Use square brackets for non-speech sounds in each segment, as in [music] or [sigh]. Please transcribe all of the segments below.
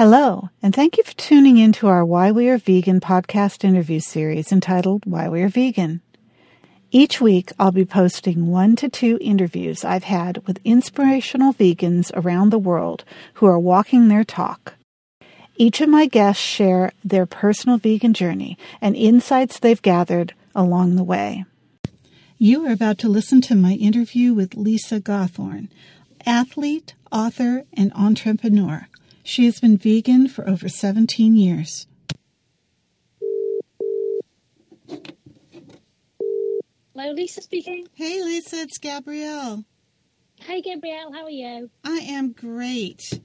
Hello, and thank you for tuning in to our Why We Are Vegan podcast interview series entitled Why We Are Vegan. Each week, I'll be posting one to two interviews I've had with inspirational vegans around the world who are walking their talk. Each of my guests share their personal vegan journey and insights they've gathered along the way. You are about to listen to my interview with Lisa Gawthorne, athlete, author, and entrepreneur. She has been vegan for over 17 years. Hello, Lisa speaking. Hey, Lisa, it's Gabrielle. Hey, Gabrielle, how are you? I am great.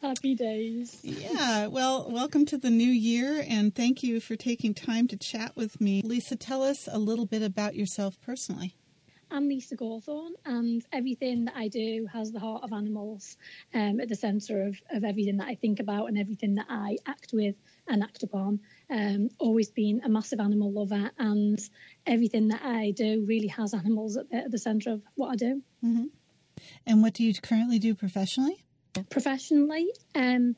Happy days. Yeah, well, welcome to the new year and thank you for taking time to chat with me. Lisa, tell us a little bit about yourself personally. I'm Lisa Gawthorne, and everything that I do has the heart of animals um, at the centre of, of everything that I think about and everything that I act with and act upon. Um, always been a massive animal lover, and everything that I do really has animals at the, at the centre of what I do. Mm-hmm. And what do you currently do professionally? Professionally, um,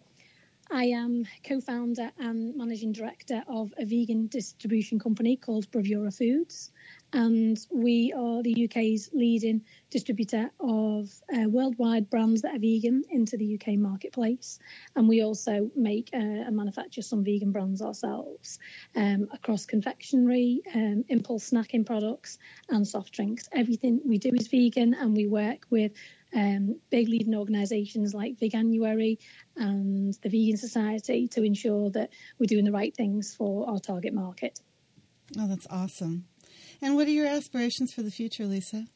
I am co founder and managing director of a vegan distribution company called Bravura Foods and we are the UK's leading distributor of uh, worldwide brands that are vegan into the UK marketplace. And we also make uh, and manufacture some vegan brands ourselves um, across confectionery, um, impulse snacking products, and soft drinks. Everything we do is vegan, and we work with um, big leading organisations like Veganuary and the Vegan Society to ensure that we're doing the right things for our target market. Oh, that's awesome. And what are your aspirations for the future, Lisa?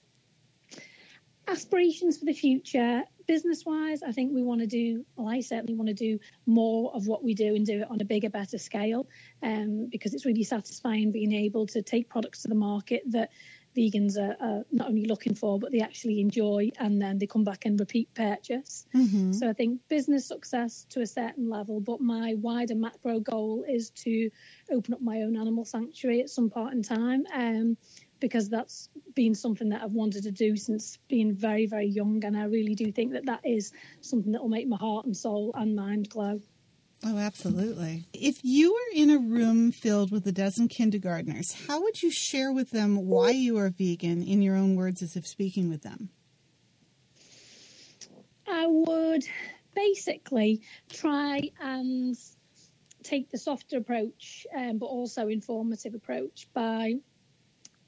Aspirations for the future, business wise, I think we want to do, well, I certainly want to do more of what we do and do it on a bigger, better scale um, because it's really satisfying being able to take products to the market that vegans are, are, not only looking for, but they actually enjoy, and then they come back and repeat purchase. Mm-hmm. So I think business success to a certain level, but my wider macro goal is to open up my own animal sanctuary at some point in time. Um, because that's been something that I've wanted to do since being very, very young. And I really do think that that is something that will make my heart and soul and mind glow. Oh, absolutely. If you were in a room filled with a dozen kindergartners, how would you share with them why you are vegan in your own words as if speaking with them? I would basically try and take the softer approach, um, but also informative approach by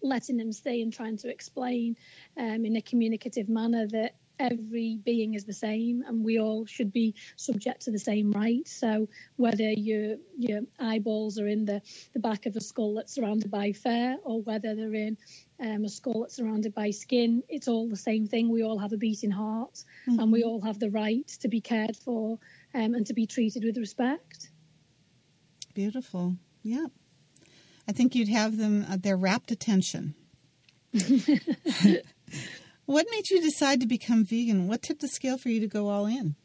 letting them stay and trying to explain um, in a communicative manner that every being is the same and we all should be subject to the same rights so whether your your eyeballs are in the the back of a skull that's surrounded by fur or whether they're in um, a skull that's surrounded by skin it's all the same thing. We all have a beating heart mm-hmm. and we all have the right to be cared for um, and to be treated with respect. Beautiful. Yeah. I think you'd have them uh, their rapt attention [laughs] What made you decide to become vegan? What tipped the scale for you to go all in?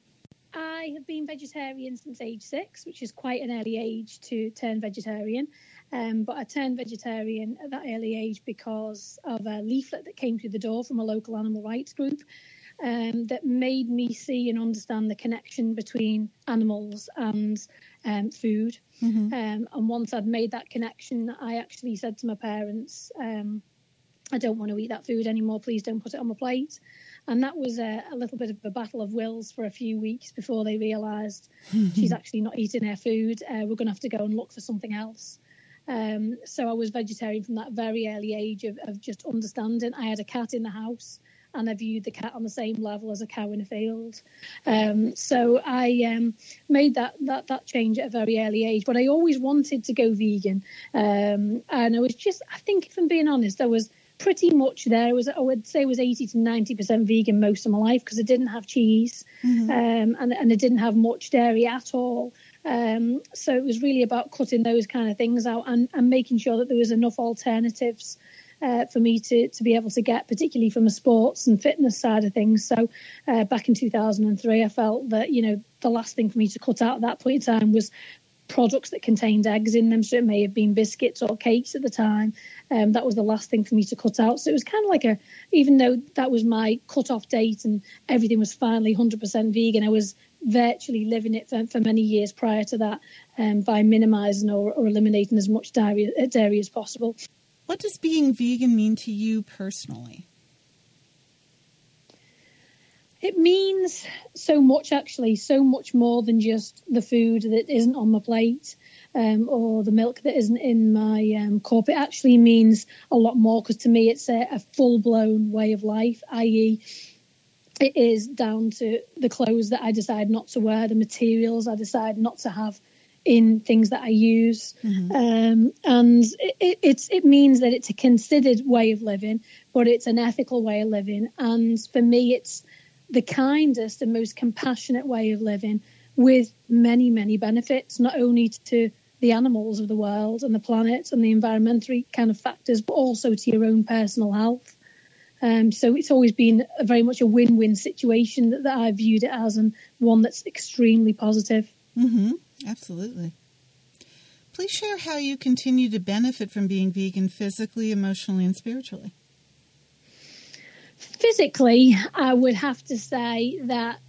I have been vegetarian since age six, which is quite an early age to turn vegetarian. Um, but I turned vegetarian at that early age because of a leaflet that came through the door from a local animal rights group um, that made me see and understand the connection between animals and um, food. Mm-hmm. Um, and once I'd made that connection, I actually said to my parents, um, I don't want to eat that food anymore. Please don't put it on my plate. And that was a, a little bit of a battle of wills for a few weeks before they realised she's actually not eating her food. Uh, we're going to have to go and look for something else. Um, so I was vegetarian from that very early age of, of just understanding. I had a cat in the house and I viewed the cat on the same level as a cow in a field. Um, so I um, made that, that that change at a very early age. But I always wanted to go vegan, um, and I was just, I think, if I'm being honest, I was pretty much there. It was I would say it was eighty to ninety percent vegan most of my life because I didn't have cheese mm-hmm. um, and and it didn't have much dairy at all. Um, so it was really about cutting those kind of things out and, and making sure that there was enough alternatives uh, for me to, to be able to get, particularly from a sports and fitness side of things. So uh, back in 2003, I felt that, you know, the last thing for me to cut out at that point in time was products that contained eggs in them. So it may have been biscuits or cakes at the time. Um, that was the last thing for me to cut out. So it was kind of like a, even though that was my cut off date and everything was finally 100% vegan, I was virtually living it for, for many years prior to that um, by minimizing or, or, eliminating as much dairy, dairy as possible. What does being vegan mean to you personally? It means so much, actually, so much more than just the food that isn't on my plate um, or the milk that isn't in my um, cup. It actually means a lot more because to me it's a, a full blown way of life, i.e., it is down to the clothes that I decide not to wear, the materials I decide not to have in things that I use, mm-hmm. um, and it, it, it means that it's a considered way of living, but it's an ethical way of living. And for me, it's the kindest and most compassionate way of living, with many many benefits, not only to the animals of the world and the planet and the environmental kind of factors, but also to your own personal health. Um, so it's always been a very much a win-win situation that, that I viewed it as, and one that's extremely positive. Mm-hmm. Absolutely. Please share how you continue to benefit from being vegan physically, emotionally, and spiritually. Physically, I would have to say that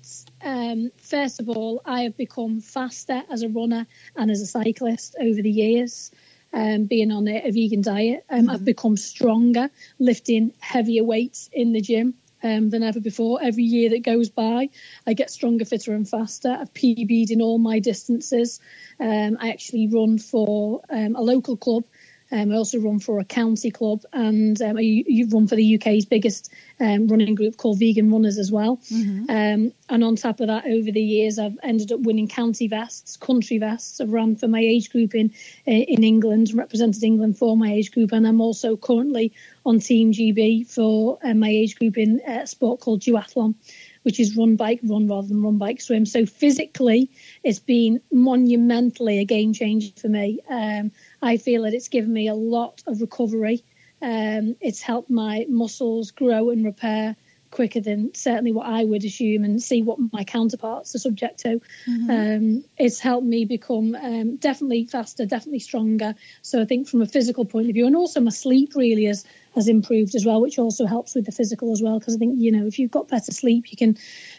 um, first of all, I have become faster as a runner and as a cyclist over the years. Um, being on a, a vegan diet, um, mm-hmm. I've become stronger, lifting heavier weights in the gym um, than ever before. Every year that goes by, I get stronger, fitter, and faster. I've PB'd in all my distances. Um, I actually run for um, a local club um, I also run for a county club, and um, I, you run for the UK's biggest um, running group called Vegan Runners as well. Mm-hmm. Um, and on top of that, over the years, I've ended up winning county vests, country vests. I've run for my age group in in England, represented England for my age group, and I'm also currently on Team GB for uh, my age group in a sport called duathlon which is run bike run rather than run bike swim. So physically, it's been monumentally a game changer for me. Um, I feel that it's given me a lot of recovery. Um, it's helped my muscles grow and repair quicker than certainly what I would assume and see what my counterparts are subject to. Mm-hmm. Um, it's helped me become um, definitely faster, definitely stronger. So I think from a physical point of view, and also my sleep really has has improved as well, which also helps with the physical as well. Because I think you know if you've got better sleep, you can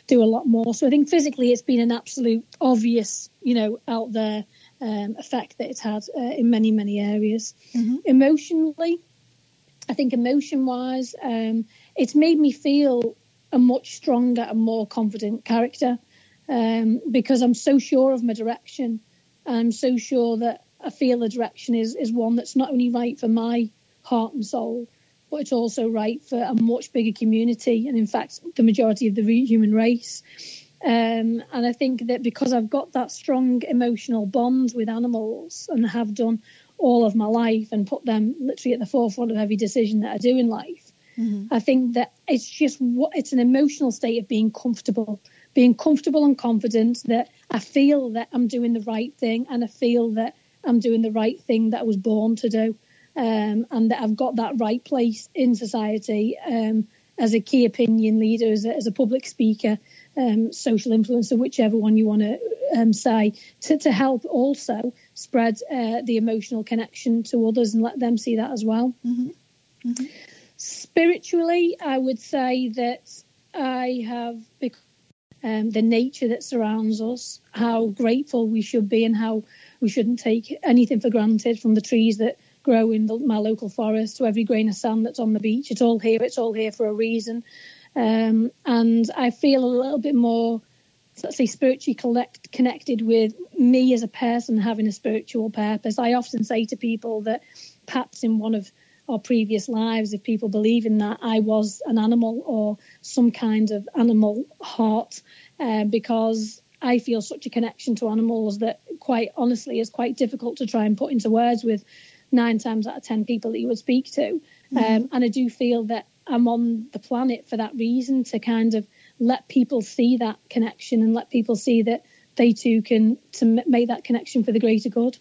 do a lot more. So I think physically, it's been an absolute obvious, you know, out there um, effect that it's had uh, in many many areas. Mm-hmm. Emotionally, I think emotion wise, um, it's made me feel a much stronger and more confident character um, because I'm so sure of my direction. I'm so sure that I feel the direction is is one that's not only right for my heart and soul, but it's also right for a much bigger community, and in fact, the majority of the human race. Um, and I think that because I've got that strong emotional bond with animals and have done all of my life and put them literally at the forefront of every decision that I do in life, mm-hmm. I think that it's just what it's an emotional state of being comfortable, being comfortable and confident that I feel that I'm doing the right thing and I feel that I'm doing the right thing that I was born to do. Um, and that I've got that right place in society um, as a key opinion leader, as a, as a public speaker, um, social influencer, whichever one you want to um, say, to, to help also spread uh, the emotional connection to others and let them see that as well. Mm-hmm. Mm-hmm. Spiritually, I would say that I have become um, the nature that surrounds us, how grateful we should be, and how we shouldn't take anything for granted from the trees that grow in the, my local forest to every grain of sand that's on the beach. It's all here. It's all here for a reason. Um, and I feel a little bit more, let's say, spiritually collect, connected with me as a person having a spiritual purpose. I often say to people that perhaps in one of our previous lives, if people believe in that, I was an animal or some kind of animal heart, uh, because I feel such a connection to animals that, quite honestly, is quite difficult to try and put into words with nine times out of ten people that you would speak to. Mm-hmm. Um, and I do feel that I'm on the planet for that reason to kind of let people see that connection and let people see that they too can to make that connection for the greater good.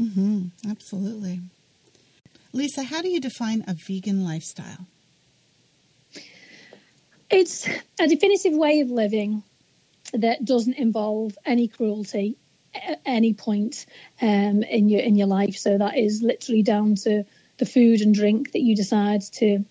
Mm-hmm, absolutely. Lisa, how do you define a vegan lifestyle? It's a definitive way of living that doesn't involve any cruelty at any point um, in your in your life. So that is literally down to the food and drink that you decide to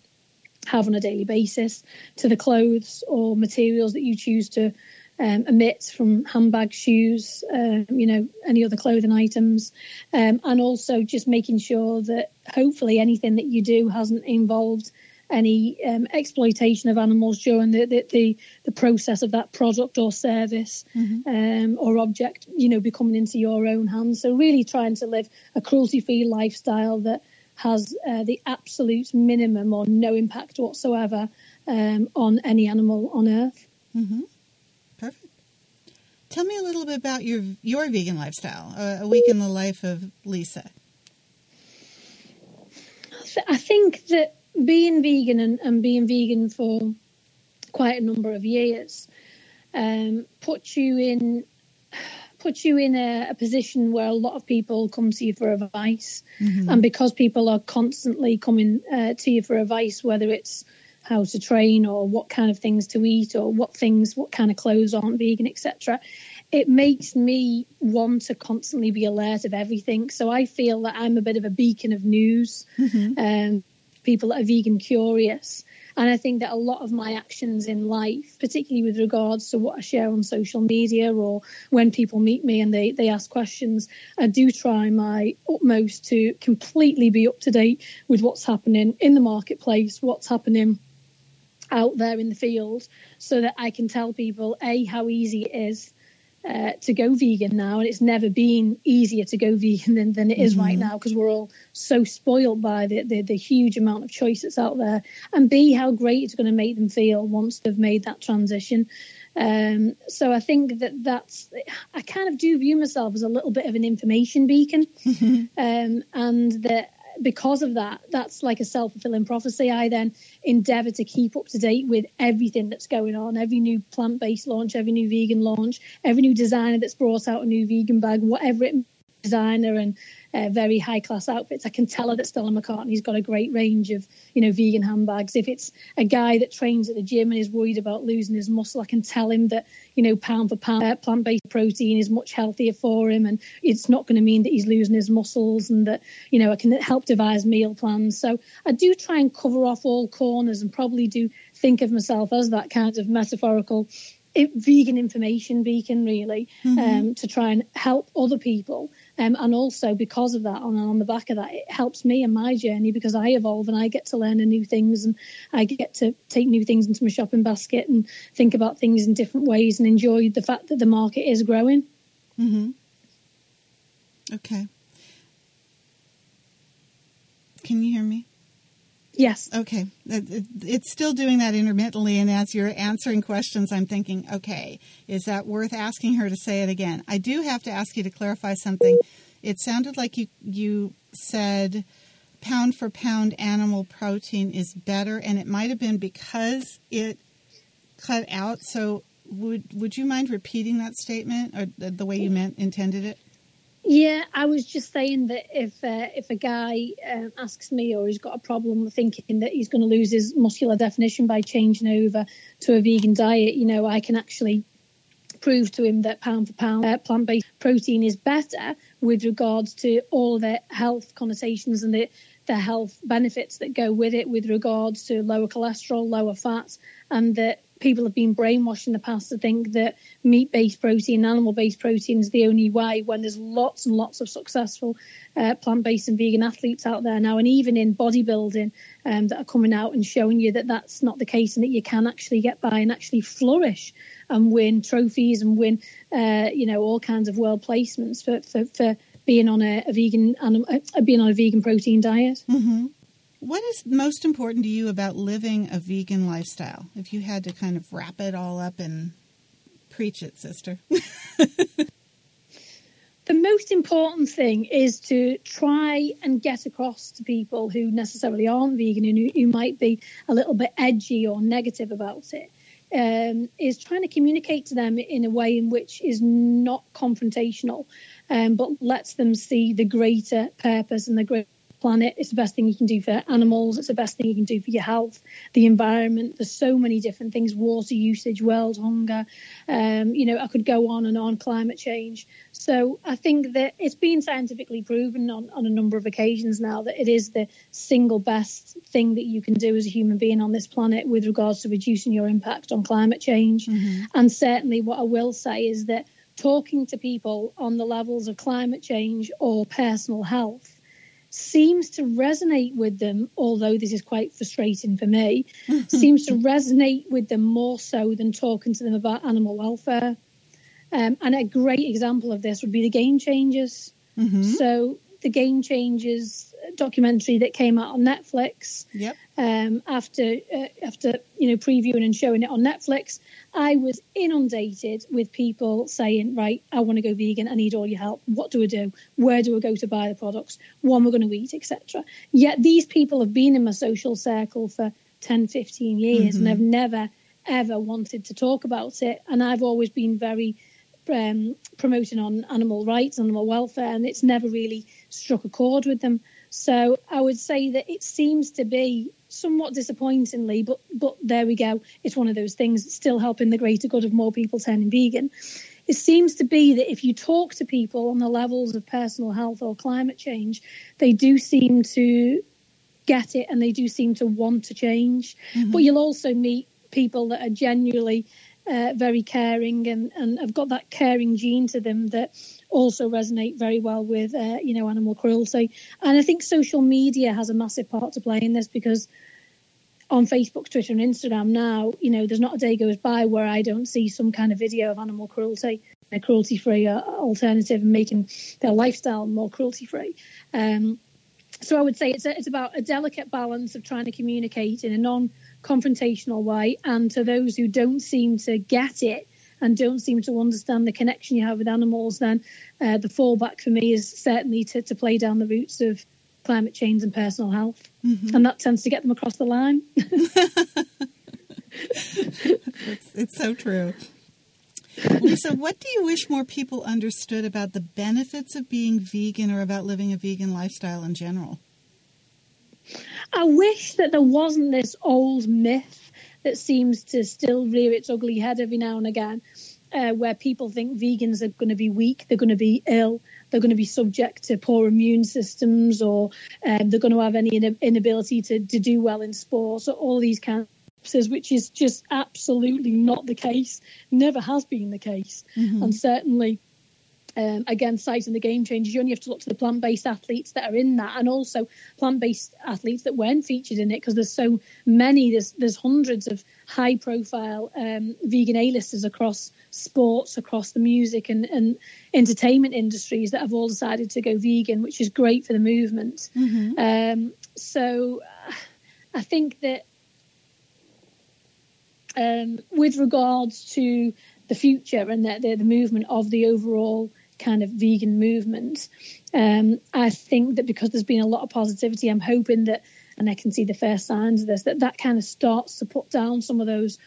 have on a daily basis, to the clothes or materials that you choose to um, emit from handbags, shoes, um, you know, any other clothing items, um, and also just making sure that hopefully anything that you do hasn't involved any um, exploitation of animals during the, the, the, the, process of that product or service mm-hmm. um, or object, you know, becoming into your own hands. So really trying to live a cruelty-free lifestyle that has uh, the absolute minimum or no impact whatsoever um, on any animal on Earth. Mm-hmm. Perfect. Tell me a little bit about your your vegan lifestyle. a week in the life of Lisa. I think that being vegan and, and being vegan for quite a number of years um, puts you in puts you in a, a, position where a lot of people come to you for advice, mm-hmm. and because people are constantly coming uh, to you for advice, whether it's how to train or what kind of things to eat or what things, what kind of clothes aren't vegan, etc. It makes me want to constantly be alert of everything. So I feel that I'm a bit of a beacon of news. Mm-hmm. Um, people that are vegan curious. And I think that a lot of my actions in life, particularly with regards to what I share on social media or when people meet me and they, they ask questions, I do try my utmost to completely be up to date with what's happening in the marketplace, what's happening out there in the field, so that I can tell people, A, how easy it is uh, to go vegan now, and it's never been easier to go vegan than, than it is mm-hmm. right now because we're all so spoiled by the, the, the huge amount of choice that's out there, and B, how great it's going to make them feel once they've made that transition. Um, so I think that that's I kind of do view myself as a little bit of an information beacon, [laughs] um, and that because of that, that's like a self fulfilling prophecy. I then endeavor to keep up to date with everything that's going on, every new plant based launch, every new vegan launch, every new designer that's brought out a new vegan bag, whatever it designer and uh, very high class outfits. I can tell her that Stella McCartney's got a great range of, you know, vegan handbags. If it's a guy that trains at the gym and is worried about losing his muscle, I can tell him that, you know, pound for pound, uh, plant based protein is much healthier for him and it's not going to mean that he's losing his muscles and that, you know, I can help devise meal plans. So I do try and cover off all corners and probably do think of myself as that kind of metaphorical vegan information beacon really mm-hmm. um, to try and help other people um, and also because of that, on, on the back of that, it helps me in my journey because I evolve and I get to learn new things and I get to take new things into my shopping basket and think about things in different ways and enjoy the fact that the market is growing. Mm-hmm. Okay. Can you hear me? Yes. Okay. It's still doing that intermittently. And as you're answering questions, I'm thinking, okay, is that worth asking her to say it again? I do have to ask you to clarify something. It sounded like you, you said pound for pound animal protein is better, and it might have been because it cut out. So, would, would you mind repeating that statement or the, way you meant intended it? Yeah, I was just saying that if uh, if a guy um, asks me or he's got a problem thinking that he's going to lose his muscular definition by changing over to a vegan diet, you know, I can actually prove to him that pound for pound uh, plant based protein is better with regards to all the health connotations and the the health benefits that go with it with regards to lower cholesterol, lower fats, and that people have been brainwashed in the past to think that meat based protein, animal based protein is the only way when there's lots and lots of successful uh, plant based and vegan athletes out there now, and even in bodybuilding um, that are coming out and showing you that that's not the case and that you can actually get by and actually flourish and win trophies and win, uh, you know, all kinds of world placements for, for, for being on a, a vegan, uh, being on a vegan protein diet. Mm-hmm. What is most important to you about living a vegan lifestyle? If you had to kind of wrap it all up and preach it, sister. [laughs] the most important thing is to try and get across to people who necessarily aren't vegan and who, who might be a little bit edgy or negative about it. Um, is trying to communicate to them in a way in which is not confrontational, um, but lets them see the greater purpose and the greater planet. It's the best thing you can do for animals. It's the best thing you can do for your health, the environment. There's so many different things: water usage, world hunger. Um, you know, I could go on and on. Climate change. So I think that it's been scientifically proven on, on a number of occasions now that it is the single best thing that you can do as a human being on this planet with regards to reducing your impact on climate change. Mm-hmm. And certainly, what I will say is that talking to people on the levels of climate change or personal health seems to resonate with them, although this is quite frustrating for me, [laughs] seems to resonate with them more so than talking to them about animal welfare. Um, and a great example of this would be the Game Changers. Mm-hmm. So, the Game Changers documentary that came out on Netflix. Yep. Um, after uh, after you know previewing and showing it on Netflix, I was inundated with people saying, "Right, I want to go vegan. I need all your help. What do I do? Where do I go to buy the products? What am I going to eat, etc." Yet these people have been in my social circle for 10, 15 years, mm-hmm. and have never ever wanted to talk about it. And I've always been very um, promoting on animal rights, animal welfare, and it's never really struck a chord with them. So I would say that it seems to be somewhat disappointingly, but but there we go. It's one of those things still helping the greater good of more people turning vegan. It seems to be that if you talk to people on the levels of personal health or climate change, they do seem to get it and they do seem to want to change. Mm-hmm. But you'll also meet people that are genuinely uh, very caring and, and have got that caring gene to them that also resonate very well with uh, you know animal cruelty. And I think social media has a massive part to play in this because on Facebook, Twitter, and Instagram now, you know, there's not a day goes by where I don't see some kind of video of animal cruelty, a cruelty-free uh, alternative, and making their lifestyle more cruelty-free. Um, so I would say it's a, it's about a delicate balance of trying to communicate in a non confrontational way. And to those who don't seem to get it and don't seem to understand the connection you have with animals, then uh, the fallback for me is certainly to, to play down the roots of climate change and personal health. Mm-hmm. And that tends to get them across the line. [laughs] [laughs] it's, it's so true. Lisa, what do you wish more people understood about the benefits of being vegan or about living a vegan lifestyle in general? I wish that there wasn't this old myth that seems to still rear its ugly head every now and again, uh, where people think vegans are going to be weak, they're going to be ill, they're going to be subject to poor immune systems, or um, they're going to have any inability to, to do well in sports, or all these kinds of which is just absolutely not the case, never has been the case. Mm-hmm. And certainly um, again, citing the game changers, you only have to look to the plant based athletes that are in that, and also plant based athletes that weren't featured in it because there's so many. There's there's hundreds of high profile um, vegan A-listers across sports, across the music and, and entertainment industries that have all decided to go vegan, which is great for the movement. Mm-hmm. Um, so I think that um, with regards to the future and the, the, the movement of the overall kind of vegan movement. Um, I think that because there's been a lot of positivity, I'm hoping that, and I can see the first signs of this, that that kind of starts to put down some of those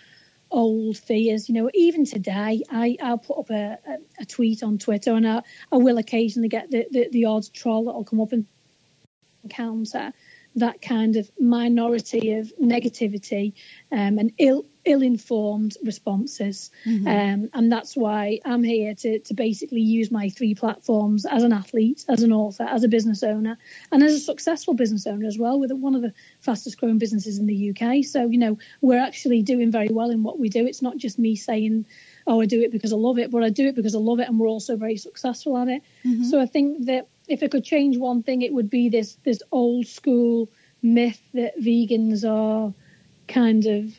old fears. You know, even today, I, I'll put up a, a, a tweet on Twitter and I, I will occasionally get the, the, the odd troll that will come up and counter that kind of minority of negativity um, and ill ill-informed responses mm-hmm. um, and that's why i'm here to, to basically use my three platforms as an athlete as an author as a business owner and as a successful business owner as well with one of the fastest growing businesses in the uk so you know we're actually doing very well in what we do it's not just me saying oh i do it because i love it but i do it because i love it and we're also very successful at it mm-hmm. so i think that if I could change one thing, it would be this this old school myth that vegans are kind of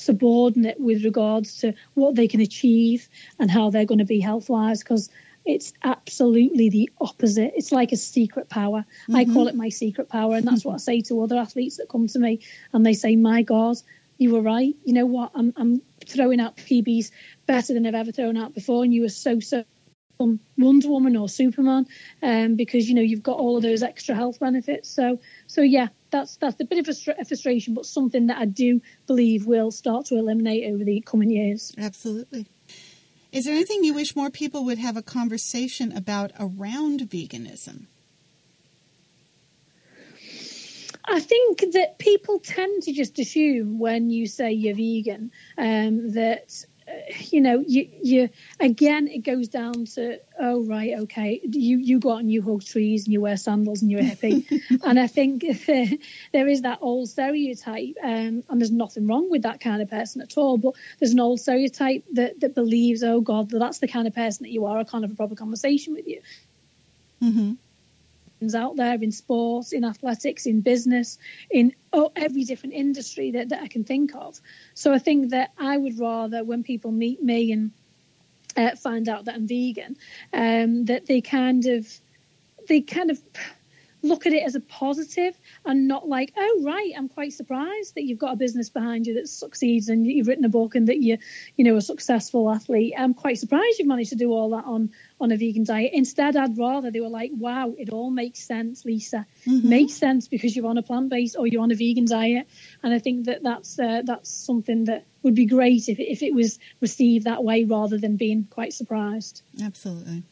subordinate with regards to what they can achieve and how they're going to be health wise because it's absolutely the opposite. It's like a secret power. Mm-hmm. I call it my secret power, and that's what I [laughs] say to other athletes that come to me and they say, "My God, you were right. You know what? I'm, I'm throwing out PBs better than I've ever thrown out before, and you were so so Wonder Woman or Superman, um, because you know you've got all of those extra health benefits. So, so yeah, that's that's a bit of a frustration, but something that I do believe will start to eliminate over the coming years. Absolutely. Is there anything you wish more people would have a conversation about around veganism? I think that people tend to just assume when you say you're vegan um, that you know, you, you again, it goes down to oh right, okay, you you go out and you hug trees and you wear sandals and you're a hippie, [laughs] and I think [laughs] there, there is that old stereotype, um, and there's nothing wrong with that kind of person at all, but there's an old stereotype that that believes, oh God, that that's the kind of person that you are. I can't have a proper conversation with you. Mm-hmm out there in sports, in athletics, in business, in oh, every different industry that, that I can think of. So I think that I would rather when people meet me and uh, find out that I'm vegan, um, that they kind of they kind of look at it as a positive and not like, oh right, I'm quite surprised that you've got a business behind you that succeeds and you've written a book and that you, you know, a successful athlete. I'm quite surprised you've managed to do all that on on a vegan diet. Instead, I'd rather they were like, wow, it all makes sense, Lisa. Mm-hmm. Makes sense because you're on a plant based or you're on a vegan diet. And I think that that's uh, that's something that would be great if if it was received that way rather than being quite surprised. Absolutely.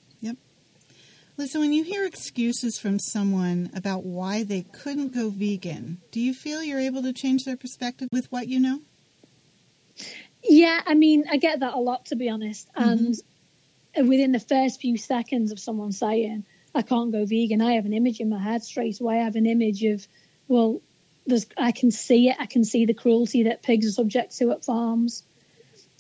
Listen, when you hear excuses from someone about why they couldn't go vegan, do you feel you're able to change their perspective with what you know? Yeah, I mean, I get that a lot, to be honest. Mm-hmm. And within the first few seconds of someone saying, I can't go vegan, I have an image in my head straight away. I have an image of, well, there's, I can see it. I can see the cruelty that pigs are subject to at farms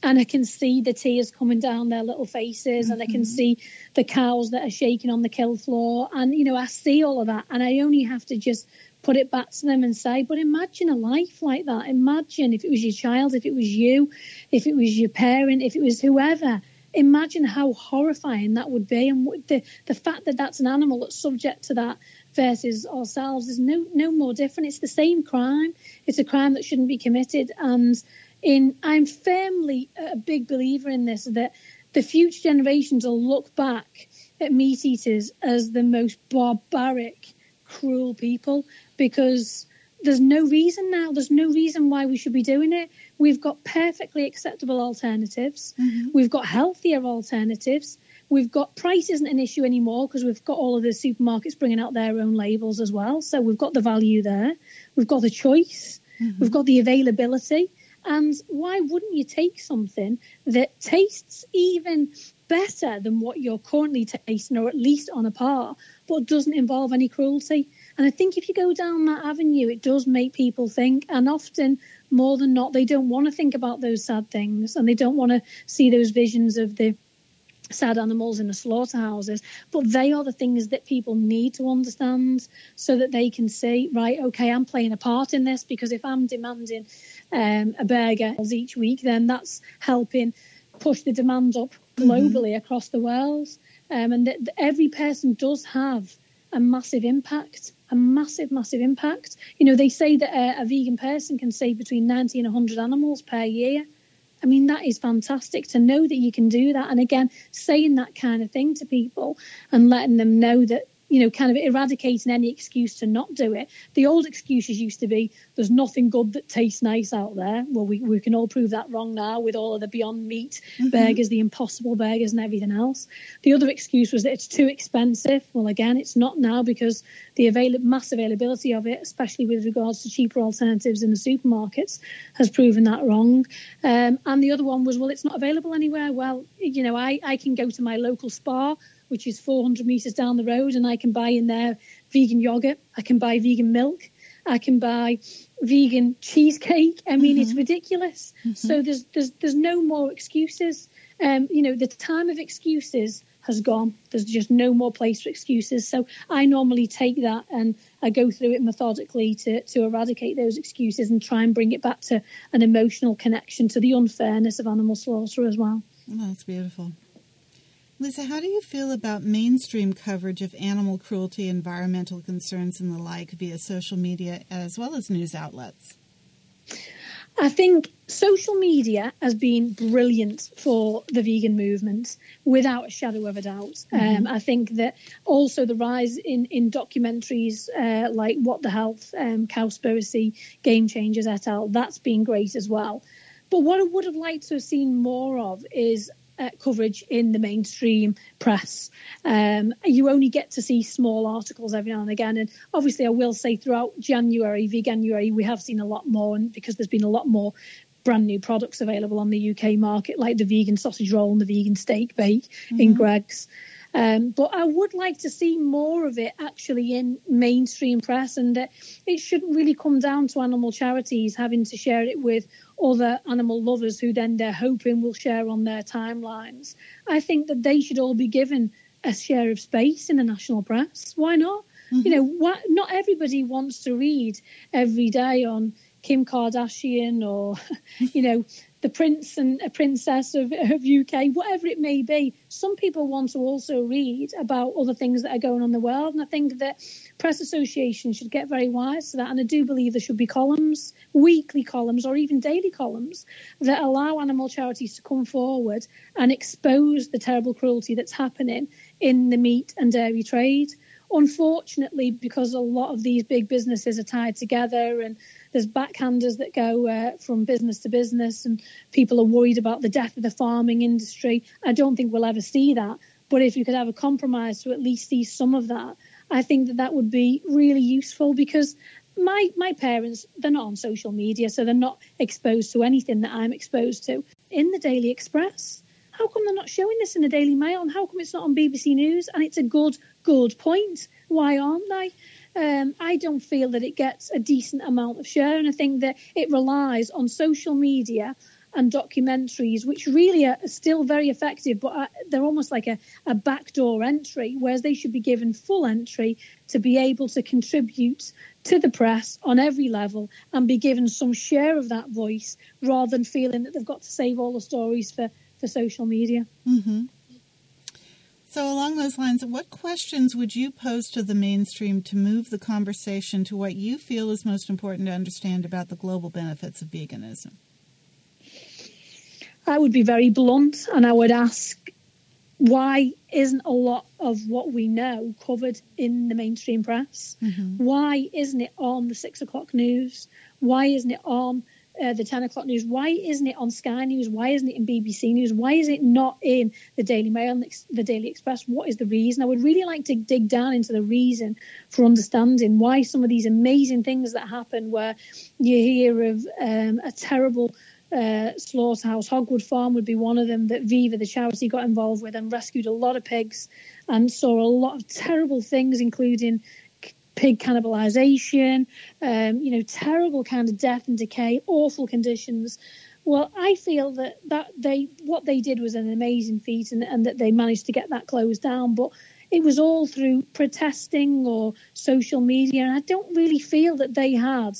and I can see the tears coming down their little faces, mm-hmm. and I can mm-hmm. see the cows that are shaking on the kill floor, and you know I see all of that, and I only have to just put it back to them and say, but imagine a life like that. Imagine if it was your child, if it was you, if it was your parent, if it was whoever. Imagine how horrifying that would be, and the the fact that that's an animal that's subject to that versus ourselves is no no more different. It's the same crime. It's a crime that shouldn't be committed, and in I'm firmly a big believer in this that the future generations will look back at meat eaters as the most barbaric, cruel people because there's no reason now. There's no reason why we should be doing it. We've got perfectly acceptable alternatives. Mm-hmm. We've got healthier alternatives. We've got price isn't an issue anymore because we've got all of the supermarkets bringing out their own labels as well. So we've got the value there. We've got the choice. Mm-hmm. We've got the availability. And why wouldn't you take something that tastes even better than what you're currently tasting, or at least on a par, but doesn't involve any cruelty? And I think if you go down that avenue, it does make people think, and often more than not, they don't want to think about those sad things and they don't want to see those visions of the sad animals in the slaughterhouses, but they are the things that people need to understand so that they can see, right, okay, I'm playing a part in this because if I'm demanding um, a burger each week, then that's helping push the demand up globally mm-hmm. across the world. Um, and that every person does have a massive impact, a massive, massive impact. You know, they say that a, a vegan person can save between 90 and 100 animals per year. I mean, that is fantastic to know that you can do that. And again, saying that kind of thing to people and letting them know that you know, kind of eradicating any excuse to not do it. The old excuses used to be there's nothing good that tastes nice out there. Well, we, we can all prove that wrong now with all of the Beyond Meat mm-hmm. burgers, the Impossible burgers, and everything else. The other excuse was that it's too expensive. Well, again, it's not now because the avail- mass availability of it, especially with regards to cheaper alternatives in the supermarkets, has proven that wrong. Um, and the other one was, well, it's not available anywhere. Well, you know, I, I can go to my local Spar which is 400 meters down the road, and I can buy in there vegan yogurt. I can buy vegan milk. I can buy vegan cheesecake. I mean, mm-hmm. it's ridiculous. Mm-hmm. So there's there's there's no more excuses. Um, you know, the time of excuses has gone. There's just no more place for excuses. So I normally take that and I go through it methodically to to eradicate those excuses and try and bring it back to an emotional connection to the unfairness of animal slaughter as well. Oh, that's beautiful. Lisa, how do you feel about mainstream coverage of animal cruelty, environmental concerns, and the like via social media as well as news outlets? I think social media has been brilliant for the vegan movement, without a shadow of a doubt. Mm-hmm. Um, I think that also the rise in, in documentaries uh, like What the Health, um, Cowspiracy, Game Changers et al., that's been great as well. But what I would have liked to have seen more of is uh, coverage in the mainstream press. Um, you only get to see small articles every now and again. And obviously, I will say throughout January, Veganuary, we have seen a lot more, and because there's been a lot more brand new products available on the UK market, like the vegan sausage roll and the vegan steak bake mm-hmm. in Greggs. Um, but I would like to see more of it actually in mainstream press, and uh, it shouldn't really come down to animal charities having to share it with other animal lovers who then they're hoping will share on their timelines. I think that they should all be given a share of space in the national press. Why not? Mm-hmm. You know, what, not everybody wants to read every day on Kim Kardashian or, [laughs] you know, the prince and a princess of, of UK, whatever it may be. Some people want to also read about other things that are going on in the world, and I think that press associations should get very wise to that. And I do believe there should be columns, weekly columns, or even daily columns that allow animal charities to come forward and expose the terrible cruelty that's happening in the meat and dairy trade. Unfortunately, because a lot of these big businesses are tied together and there's backhanders that go uh, from business to business, and people are worried about the death of the farming industry. I don't think we'll ever see that. But if you could have a compromise to at least see some of that, I think that that would be really useful because my my parents they're not on social media, so they're not exposed to anything that I'm exposed to. In the Daily Express, how come they're not showing this in the Daily Mail, and how come it's not on BBC News? And it's a good good point. Why aren't they? Um, I don't feel that it gets a decent amount of share. And I think that it relies on social media and documentaries, which really are still very effective, but they're almost like a, a backdoor entry, whereas they should be given full entry to be able to contribute to the press on every level and be given some share of that voice rather than feeling that they've got to save all the stories for, for social media. Mm-hmm. So, along those lines, what questions would you pose to the mainstream to move the conversation to what you feel is most important to understand about the global benefits of veganism? I would be very blunt and I would ask why isn't a lot of what we know covered in the mainstream press? Mm-hmm. Why isn't it on the six o'clock news? Why isn't it on uh, the 10 o'clock news? Why isn't it on Sky News? Why isn't it in BBC News? Why is it not in the Daily Mail and the Daily Express? What is the reason? I would really like to dig down into the reason for understanding why some of these amazing things that happen, where you hear of um, a terrible uh, slaughterhouse. Hogwood Farm would be one of them that Viva, the charity, got involved with and rescued a lot of pigs and saw a lot of terrible things, including pig cannibalization, um, you know, terrible kind of death and decay, awful conditions. Well, I feel that, that they what they did was an amazing feat and, and that they managed to get that closed down. But it was all through protesting or social media. And I don't really feel that they had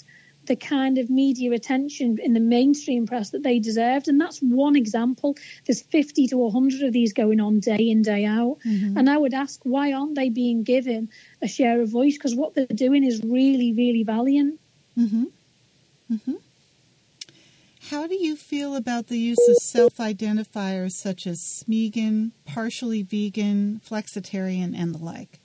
the kind of media attention in the mainstream press that they deserved. And that's one example. There's 50 to 100 of these going on day in, day out. Mm-hmm. And I would ask, why aren't they being given a share of voice? Because what they're doing is really, really valiant. Mm-hmm. Mm-hmm. How do you feel about the use of self identifiers such as Smeagan, partially vegan, flexitarian, and the like?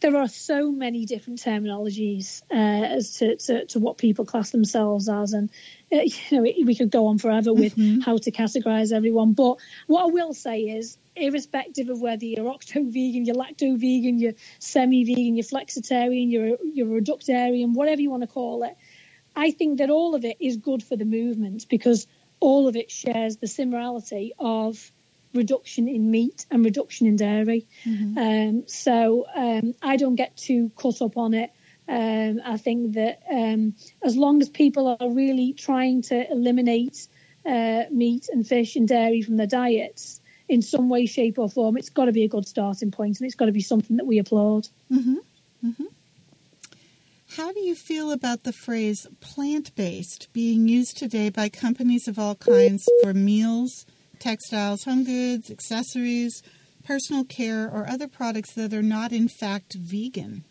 There are so many different terminologies uh, as to, to, to, what people class themselves as, and uh, [laughs] you know we could go on forever with mm-hmm. how to categorize everyone. But what I will say is, irrespective of whether you're octo vegan, you're lacto vegan, you're semi vegan, you're flexitarian, you're you're reductarian, whatever you want to call it, I think that all of it is good for the movement because all of it shares the similarity of reduction in meat and reduction in dairy. Mm-hmm. Um, so um, I don't get too caught up on it. Um, I think that um, as long as people are really trying to eliminate uh, meat and fish and dairy from their diets in some way, shape, or form, it's got to be a good starting point and it's got to be something that we applaud. Mm-hmm. Mm-hmm. How do you feel about the phrase plant based being used today by companies of all kinds for meals, textiles, home goods, accessories, personal care, or other products that are not, in fact, vegan?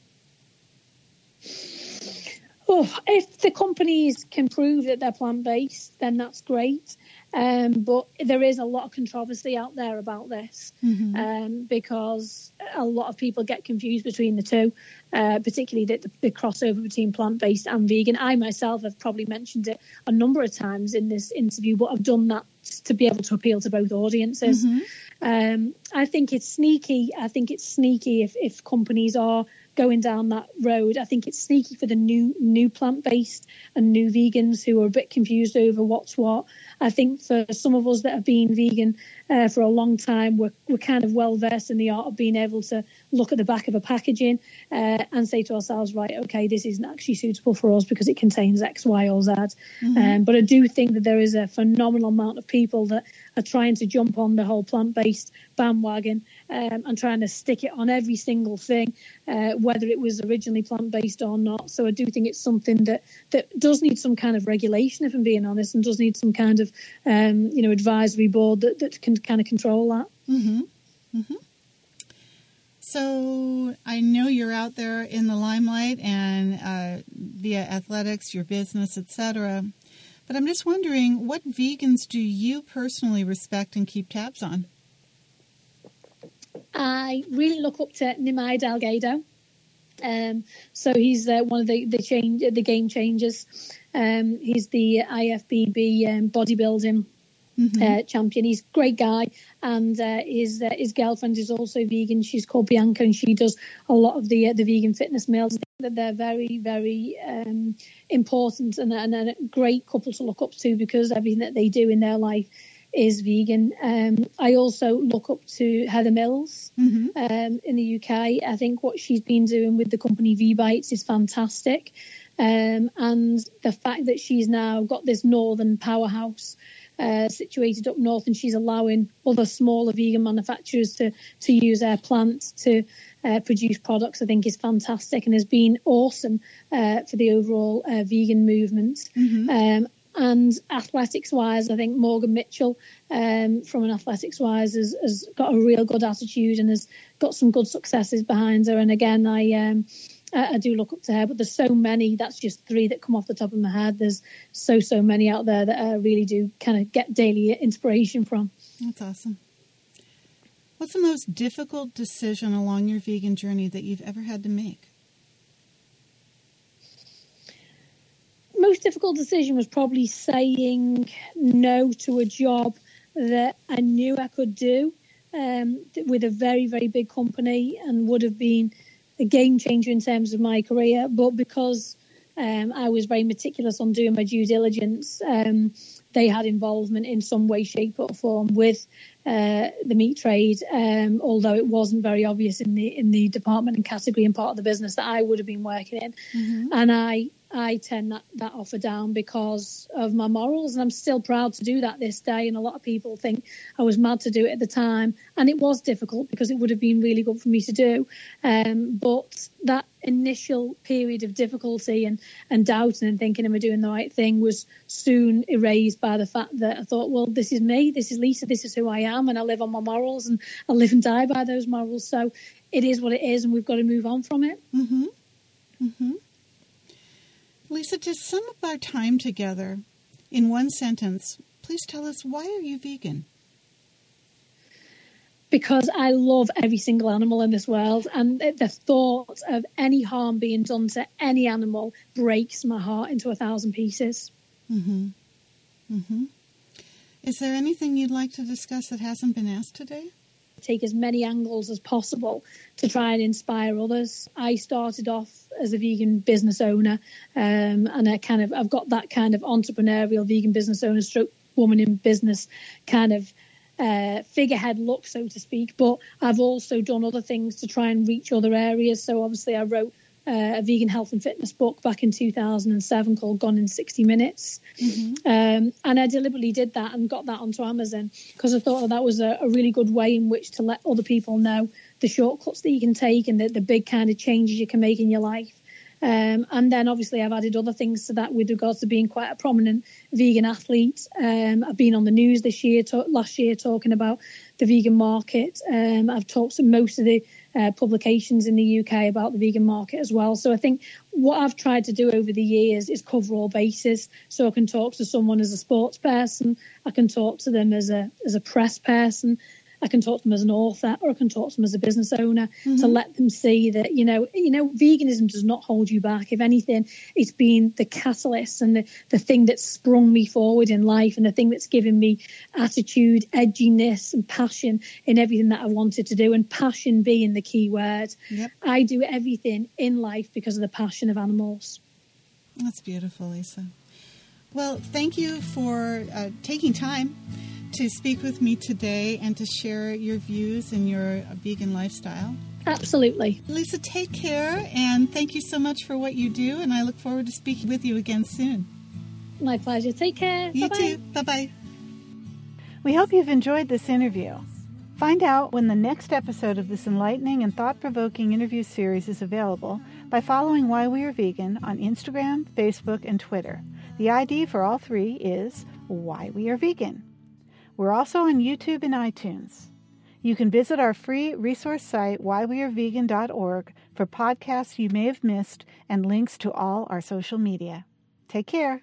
Oh, if the companies can prove that they're plant based, then that's great. Um, but there is a lot of controversy out there about this Mm-hmm. um, because a lot of people get confused between the two, uh, particularly the, the crossover between plant based and vegan. I myself have probably mentioned it a number of times in this interview, but I've done that to be able to appeal to both audiences. Mhm. Um, I think it's sneaky. I think it's sneaky if, if companies are going down that road. I think it's sneaky for the new new plant based and new vegans who are a bit confused over what's what. I think for some of us that have been vegan uh, for a long time, we're, we're kind of well versed in the art of being able to look at the back of a packaging uh, and say to ourselves, right, okay, this isn't actually suitable for us because it contains X, Y, or Z. Um, but I do think that there is a phenomenal amount of people that are trying to jump on the whole plant based bandwagon um, and trying to stick it on every single thing, uh, whether it was originally plant based or not. So I do think it's something that, that does need some kind of regulation, if I'm being honest, and does need some kind of um, you know advisory board that, that can kind of control that. Mm-hmm. Mm-hmm. So I know you're out there in the limelight and uh, via athletics, your business, etc. But I'm just wondering, what vegans do you personally respect and keep tabs on? I really look up to Nimai Delgado. Um, so he's uh, one of the the change the game changers. Um, he's the IFBB um, bodybuilding Mm-hmm. uh, champion. He's a great guy, and uh, his uh, his girlfriend is also vegan. She's called Bianca, and she does a lot of the uh, the vegan fitness meals. That they're very very um, important and, and a great couple to look up to because everything that they do in their life is vegan. Um, I also look up to Heather Mills Mm-hmm. um, in the UK. I think what she's been doing with the company V Bites is fantastic. Um, and the fact that she's now got this northern powerhouse uh, situated up north, and she's allowing other smaller vegan manufacturers to to use their plants to uh, produce products, I think is fantastic and has been awesome uh, for the overall uh, vegan movement. Mm-hmm. And athletics wise, I think Morgan Mitchell, um, from an athletics wise, has, has got a real good attitude and has got some good successes behind her. And again, I um, I do look up to her, but there's so many. That's just three that come off the top of my head. There's so so many out there that I really do kind of get daily inspiration from. That's awesome. What's the most difficult decision along your vegan journey that you've ever had to make? Most difficult decision was probably saying no to a job that I knew I could do um, with a very, very big company and would have been a game changer in terms of my career. But because um, I was very meticulous on doing my due diligence, um, they had involvement in some way, shape, or form with uh, the meat trade, um, although it wasn't very obvious in the in the department and category and part of the business that I would have been working in. Mm-hmm. And I I turned that, that offer down because of my morals, and I'm still proud to do that this day. And a lot of people think I was mad to do it at the time, and it was difficult because it would have been really good for me to do. Um, but that initial period of difficulty and, and doubting and thinking, am I doing the right thing, was soon erased by the fact that I thought, well, this is me, this is Lisa, this is who I am, and I live on my morals, and I live and die by those morals. So it is what it is, and we've got to move on from it. Mm-hmm. Mm-hmm. Lisa, to sum up our time together in one sentence, please tell us why are you vegan? because I love every single animal in this world, and the thought of any harm being done to any animal breaks my heart into a thousand pieces. Mm-hmm. Mm-hmm. Is there anything you'd like to discuss that hasn't been asked today? Take as many angles as possible to try and inspire others. I started off as a vegan business owner, um, and I kind of I've got that kind of entrepreneurial vegan business owner, stroke woman in business kind of uh, figurehead look, so to speak. But I've also done other things to try and reach other areas. So obviously, I wrote uh, a vegan health and fitness book back in 2007 called Gone in 60 Minutes. Mm-hmm. Um, and I deliberately did that and got that onto Amazon because I thought that, that was a, a, really good way in which to let other people know the shortcuts that you can take and the, the big kind of changes you can make in your life. Um, and then obviously I've added other things to that with regards to being quite a prominent vegan athlete. Um, I've been on the news this year, to- last year, talking about the vegan market. Um, I've talked to most of the uh, publications in the UK about the vegan market as well. So I think what I've tried to do over the years is cover all bases. So I can talk to someone as a sports person, I can talk to them as a as a press person, I can talk to them as an author or I can talk to them as a business owner mm-hmm. to let them see that, you know, you know, veganism does not hold you back. If anything, it's been the catalyst and the, the thing that's sprung me forward in life and the thing that's given me attitude, edginess and passion in everything that I wanted to do. And passion being the key word. Yep. I do everything in life because of the passion of animals. That's beautiful, Lisa. Well, thank you for uh, taking time to speak with me today and to share your views and your vegan lifestyle. Absolutely. Lisa, take care and thank you so much for what you do. And I look forward to speaking with you again soon. My pleasure. Take care. You Bye-bye. too. Bye bye. We hope you've enjoyed this interview. Find out when the next episode of this enlightening and thought provoking interview series is available by following Why We Are Vegan on Instagram, Facebook, and Twitter. The ID for all three is Why We Are Vegan. We're also on YouTube and iTunes. You can visit our free resource site, whywearevegan.org, for podcasts you may have missed and links to all our social media. Take care.